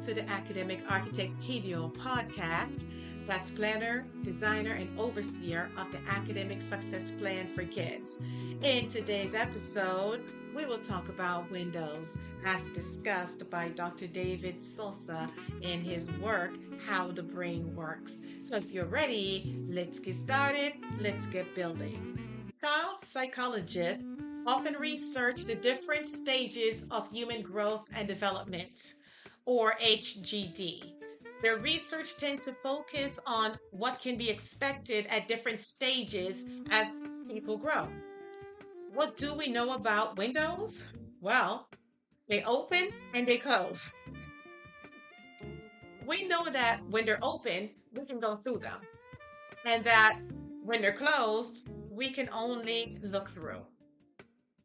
welcome to the Academic Architect PDO podcast. That's planner, designer, and overseer of the Academic Success Plan for Kids. In today's episode, we will talk about Windows as discussed by Dr. David Sousa in his work, How the Brain Works. So if you're ready, let's get started. Let's get building. Child psychologists often research the different stages of human growth and development, or HGD. Their research tends to focus on what can be expected at different stages as people grow. What do we know about windows? Well, they open and they close. We know that when they're open, we can go through them, and that when they're closed, we can only look through.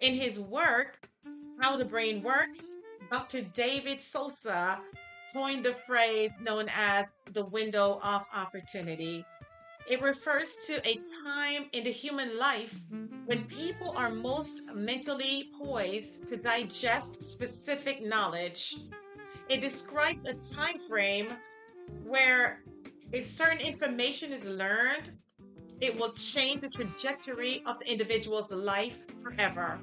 In his work, How the Brain Works, Dr. David Sousa coined the phrase known as the window of opportunity. It refers to a time in the human life when people are most mentally poised to digest specific knowledge. It describes a time frame where if certain information is learned, it will change the trajectory of the individual's life forever.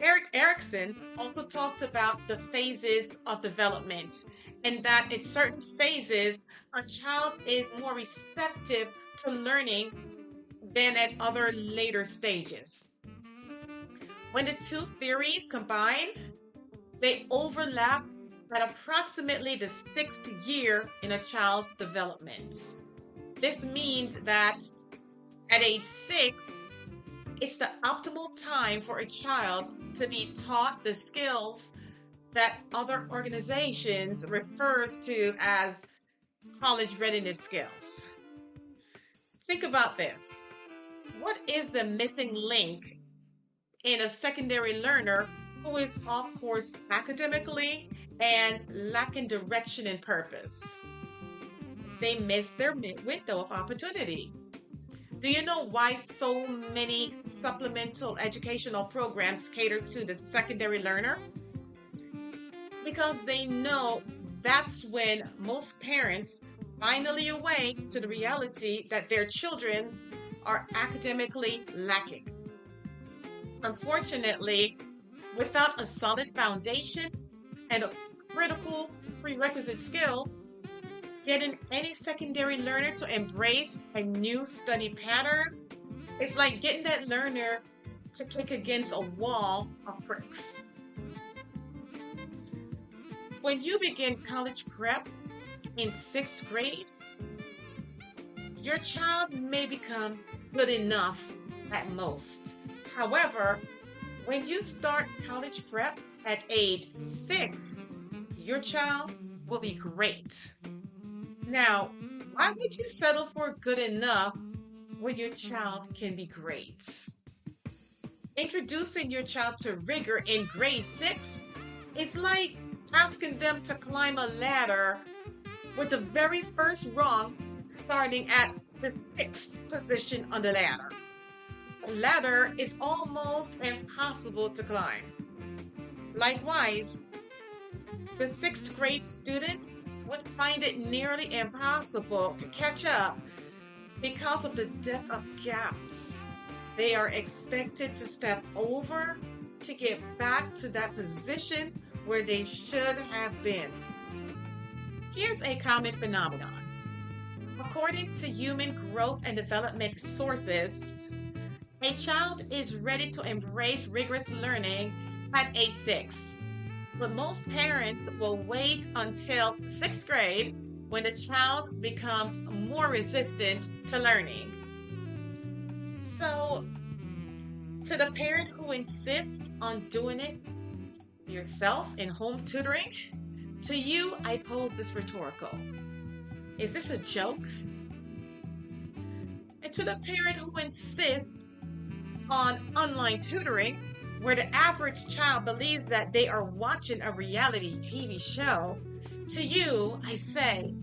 Erik Erikson also talked about the phases of development and that in certain phases, a child is more receptive to learning than at other later stages. When the two theories combine, they overlap at approximately the sixth year in a child's development. This means that at age six, it's the optimal time for a child to be taught the skills that other organizations refers to as college readiness skills. Think about this. What is the missing link in a secondary learner who is off course academically and lacking direction and purpose? They miss their window of opportunity. Do you know why so many supplemental educational programs cater to the secondary learner? Because they know that's when most parents finally awake to the reality that their children are academically lacking. Unfortunately, without a solid foundation and critical prerequisite skills, getting any secondary learner to embrace a new study pattern is like getting that learner to kick against a wall of bricks. When you begin college prep in sixth grade, your child may become good enough at most. However, when you start college prep at age six, your child will be great. Now, why would you settle for good enough when your child can be great? Introducing your child to rigor in grade six is like asking them to climb a ladder with the very first rung starting at the sixth position on the ladder. The ladder is almost impossible to climb. Likewise, the sixth grade students would find it nearly impossible to catch up because of the depth of gaps they are expected to step over to get back to that position where they should have been. Here's a common phenomenon. According to human growth and development sources, a child is ready to embrace rigorous learning at age six but most parents will wait until sixth grade when the child becomes more resistant to learning. So, to the parent who insists on doing it yourself in home tutoring, to you I pose this rhetorical Is this a joke? And to the parent who insists on online tutoring, where the average child believes that they are watching a reality TV show, to you, I say,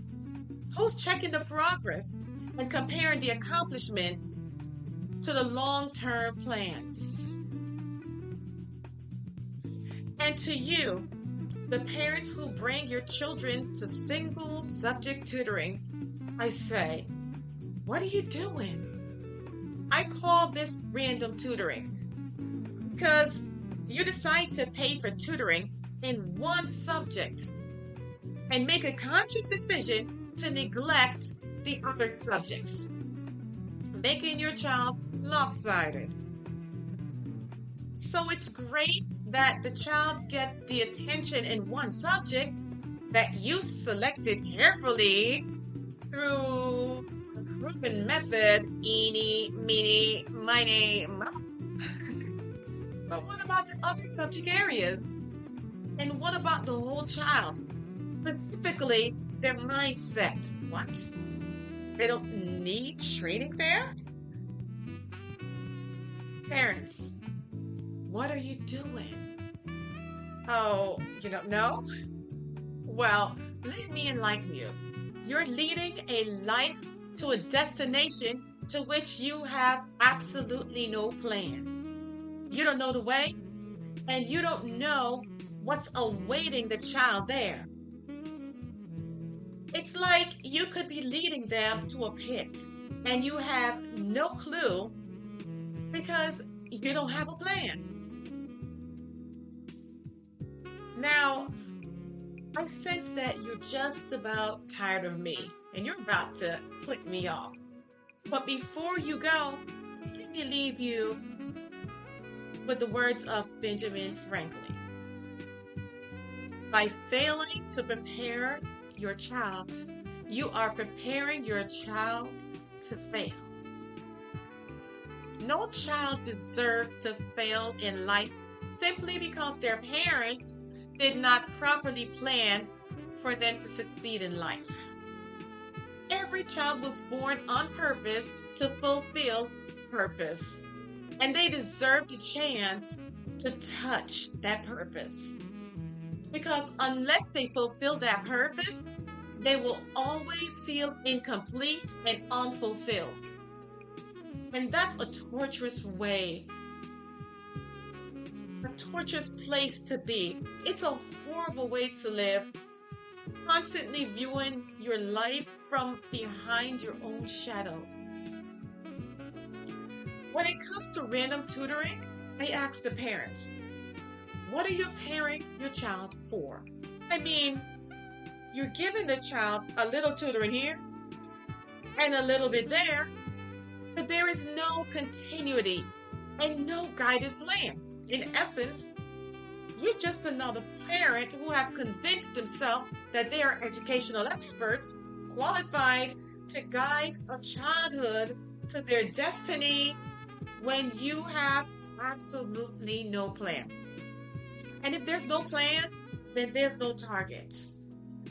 who's checking the progress and comparing the accomplishments to the long term plans? And to you, the parents who bring your children to single subject tutoring, I say, what are you doing? I call this random tutoring because you decide to pay for tutoring in one subject and make a conscious decision to neglect the other subjects, making your child lopsided. So it's great that the child gets the attention in one subject that you selected carefully through proven method, eeny, meeny, miny, mo. About the other subject areas? And what about the whole child? Specifically, their mindset. What? They don't need training there? Parents, what are you doing? Oh, you don't know? Well, let me enlighten you. You're leading a life to a destination to which you have absolutely no plan. You don't know the way, and you don't know what's awaiting the child there. It's like you could be leading them to a pit, and you have no clue because you don't have a plan. Now, I sense that you're just about tired of me and you're about to click me off. But before you go, let me leave you with the words of Benjamin Franklin. By failing to prepare your child, you are preparing your child to fail. No child deserves to fail in life simply because their parents did not properly plan for them to succeed in life. Every child was born on purpose to fulfill purpose, and they deserve the chance to touch that purpose. Because unless they fulfill that purpose, they will always feel incomplete and unfulfilled. And that's a torturous way a torturous place to be. It's a horrible way to live. Constantly viewing your life from behind your own shadow. When it comes to random tutoring, I ask the parents, what are you pairing your child for? I mean, you're giving the child a little tutoring here and a little bit there, but there is no continuity and no guided plan in essence, you're just another parent who have convinced themselves that they are educational experts, qualified to guide a childhood to their destiny when you have absolutely no plan. And if there's no plan, then there's no target.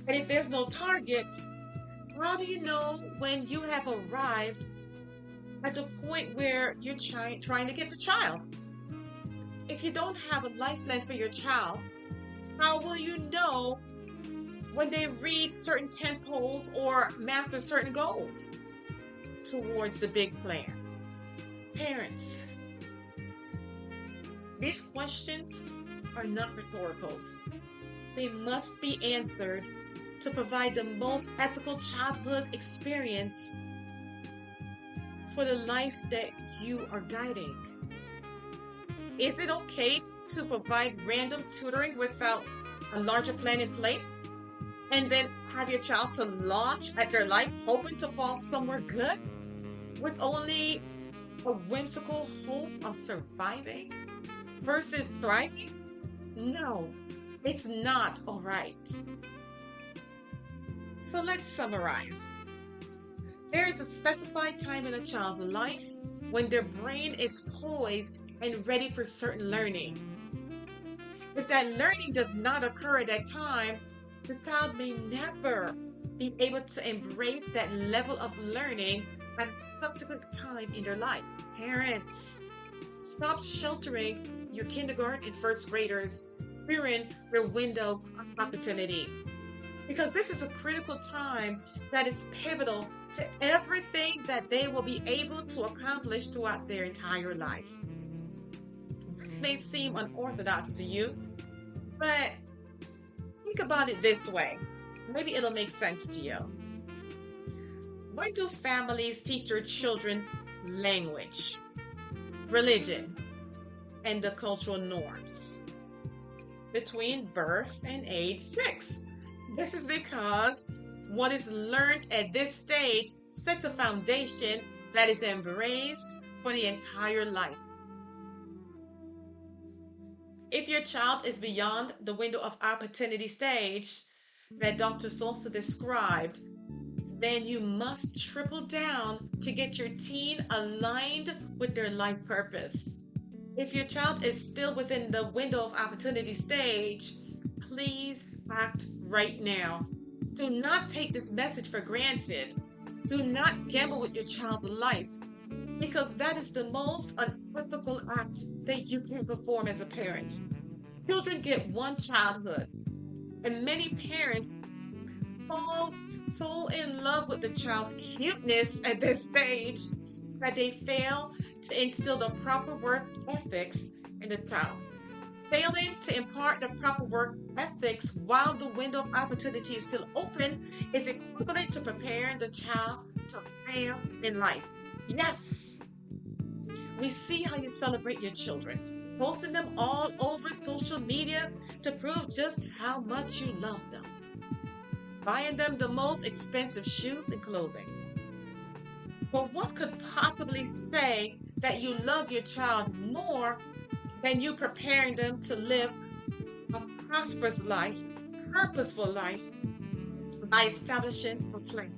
And if there's no target, how do you know when you have arrived at the point where you're try- trying to get the child? if you don't have a life plan for your child, how will you know when they reach certain tent poles or master certain goals towards the big plan? Parents, these questions are not rhetoricals. They must be answered to provide the most ethical childhood experience for the life that you are guiding. Is it okay to provide random tutoring without a larger plan in place? And then have your child to launch at their life hoping to fall somewhere good? With only a whimsical hope of surviving versus thriving? No, it's not alright. So let's summarize. There is a specified time in a child's life when their brain is poised and ready for certain learning. If that learning does not occur at that time, the child may never be able to embrace that level of learning at subsequent time in their life. Parents, stop sheltering your kindergarten and first graders, fearing their window of opportunity. Because this is a critical time that is pivotal to everything that they will be able to accomplish throughout their entire life This may seem unorthodox to you, but Think about it this way. Maybe it'll make sense to you. When do families teach their children language, religion, and the cultural norms? Between birth and age six. This is because what is learned at this stage sets a foundation that is embraced for the entire life. If your child is beyond the window of opportunity stage that Dr. Sousa described, then you must triple down to get your teen aligned with their life purpose. If your child is still within the window of opportunity stage, please act right now. Do not take this message for granted. Do not gamble with your child's life because that is the most unethical act that you can perform as a parent. Children get one childhood, and many parents fall so in love with the child's cuteness at this stage that they fail to instill the proper work ethics in the child. Failing to impart the proper work ethics while the window of opportunity is still open is equivalent to preparing the child to fail in life. Yes. We see how you celebrate your children, posting them all over social media to prove just how much you love them, buying them the most expensive shoes and clothing. But what could possibly say that you love your child more than you preparing them to live a prosperous life, purposeful life by establishing a plan?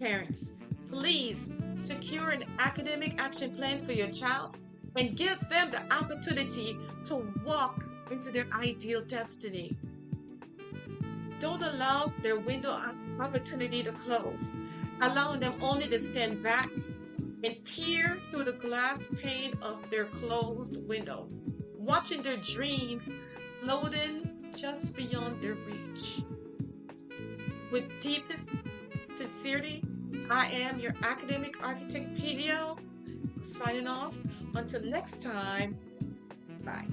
Parents, please secure an academic action plan for your child and give them the opportunity to walk into their ideal destiny. Don't allow their window of opportunity to close, allowing them only to stand back and peer through the glass pane of their closed window, watching their dreams floating just beyond their reach. With deepest sincerity, I am your academic architect PDO, signing off. Until next time, bye.